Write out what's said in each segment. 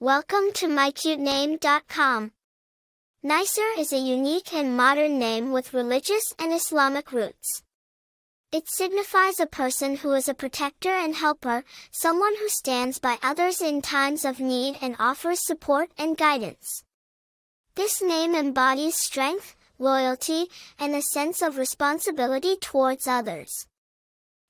Welcome to mycutename.com. Nysir is a unique and modern name with religious and Islamic roots. It signifies a person who is a protector and helper, someone who stands by others in times of need and offers support and guidance. This name embodies strength, loyalty, and a sense of responsibility towards others.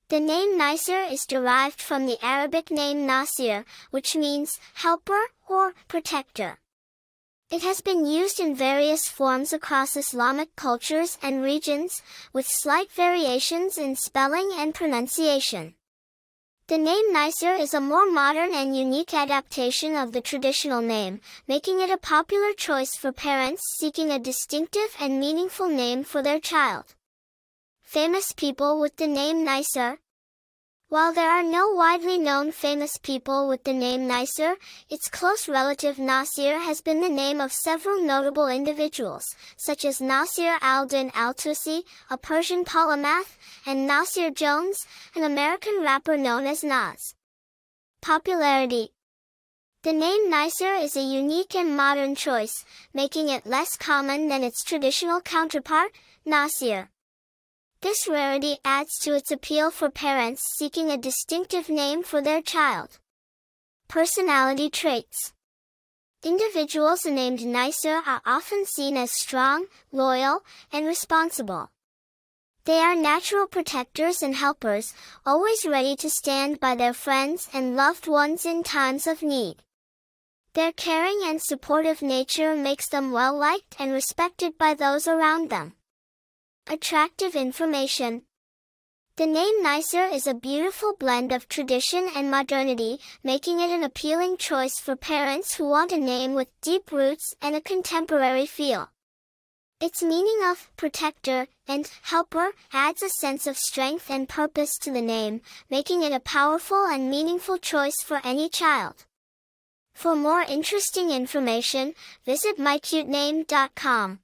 The name Nysir is derived from the Arabic name Nasir, which means helper or protector. It has been used in various forms across Islamic cultures and regions, with slight variations in spelling and pronunciation. The name Nysir is a more modern and unique adaptation of the traditional name, making it a popular choice for parents seeking a distinctive and meaningful name for their child. Famous people with the name Nysir. While there are no widely known famous people with the name Nysir, its close relative Nasir has been the name of several notable individuals, such as Nasir al-Din al-Tusi, a Persian polymath, and Nasir Jones, an American rapper known as Nas. Popularity The name Nysir is a unique and modern choice, making it less common than its traditional counterpart, Nasir. This rarity adds to its appeal for parents seeking a distinctive name for their child. Personality traits. Individuals named Nysir are often seen as strong, loyal, and responsible. They are natural protectors and helpers, always ready to stand by their friends and loved ones in times of need. Their caring and supportive nature makes them well liked and respected by those around them. Attractive information. The name Nysir is a beautiful blend of tradition and modernity, making it an appealing choice for parents who want a name with deep roots and a contemporary feel. Its meaning of protector and helper adds a sense of strength and purpose to the name, making it a powerful and meaningful choice for any child. For more interesting information, visit mycutename.com.